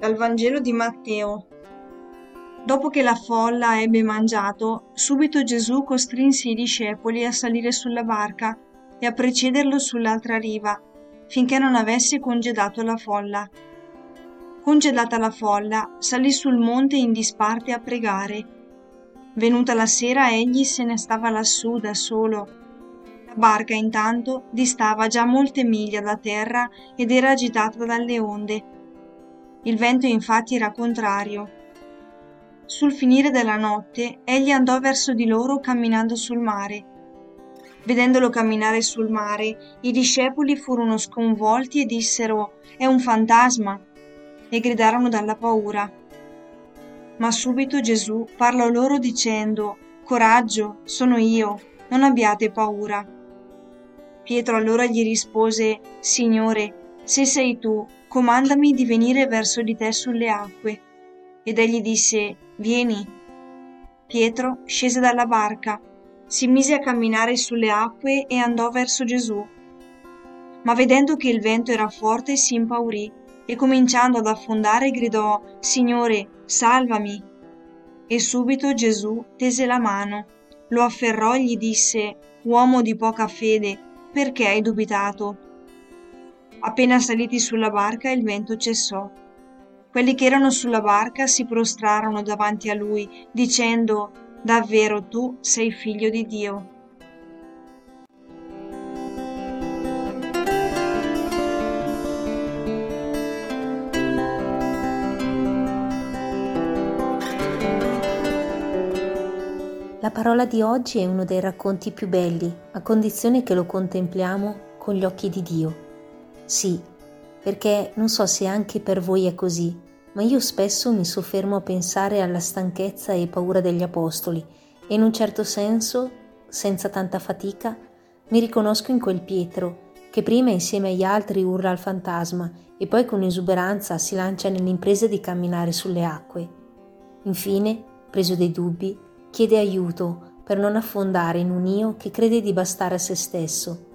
Vangelo di Matteo. Dopo che la folla ebbe mangiato, subito Gesù costrinse i discepoli a salire sulla barca e a precederlo sull'altra riva, finché non avesse congedato la folla. Congedata la folla, salì sul monte in disparte a pregare. Venuta la sera egli se ne stava lassù da solo. La barca intanto distava già molte miglia da terra ed era agitata dalle onde. Il vento infatti era contrario. Sul finire della notte egli andò verso di loro camminando sul mare. Vedendolo camminare sul mare, i discepoli furono sconvolti e dissero È un fantasma e gridarono dalla paura. Ma subito Gesù parlò loro dicendo Coraggio, sono io, non abbiate paura. Pietro allora gli rispose Signore, se sei tu, comandami di venire verso di te sulle acque. Ed egli disse, Vieni. Pietro scese dalla barca, si mise a camminare sulle acque e andò verso Gesù. Ma vedendo che il vento era forte si impaurì e cominciando ad affondare gridò, Signore, salvami. E subito Gesù tese la mano, lo afferrò e gli disse, Uomo di poca fede, perché hai dubitato? Appena saliti sulla barca il vento cessò. Quelli che erano sulla barca si prostrarono davanti a lui, dicendo, Davvero tu sei figlio di Dio. La parola di oggi è uno dei racconti più belli, a condizione che lo contempliamo con gli occhi di Dio. Sì, perché non so se anche per voi è così, ma io spesso mi soffermo a pensare alla stanchezza e paura degli apostoli e in un certo senso, senza tanta fatica, mi riconosco in quel Pietro che prima insieme agli altri urla al fantasma e poi con esuberanza si lancia nell'impresa di camminare sulle acque. Infine, preso dei dubbi, chiede aiuto per non affondare in un io che crede di bastare a se stesso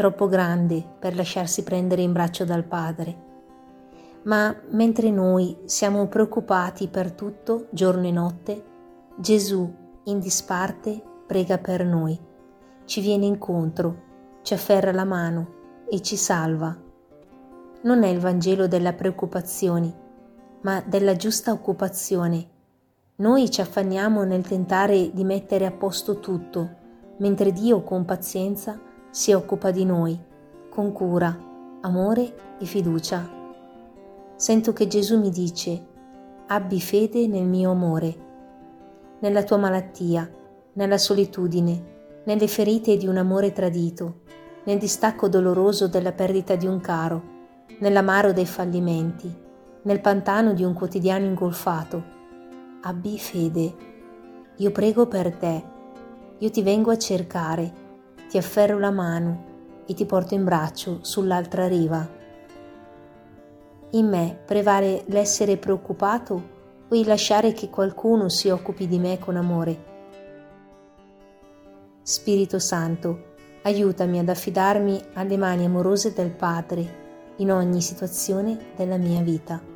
troppo grande per lasciarsi prendere in braccio dal Padre. Ma mentre noi siamo preoccupati per tutto, giorno e notte, Gesù, in disparte, prega per noi, ci viene incontro, ci afferra la mano e ci salva. Non è il Vangelo della preoccupazione, ma della giusta occupazione. Noi ci affanniamo nel tentare di mettere a posto tutto, mentre Dio con pazienza si occupa di noi, con cura, amore e fiducia. Sento che Gesù mi dice, abbi fede nel mio amore, nella tua malattia, nella solitudine, nelle ferite di un amore tradito, nel distacco doloroso della perdita di un caro, nell'amaro dei fallimenti, nel pantano di un quotidiano ingolfato. Abbi fede. Io prego per te. Io ti vengo a cercare ti afferro la mano e ti porto in braccio sull'altra riva. In me prevale l'essere preoccupato o il lasciare che qualcuno si occupi di me con amore? Spirito Santo, aiutami ad affidarmi alle mani amorose del Padre in ogni situazione della mia vita.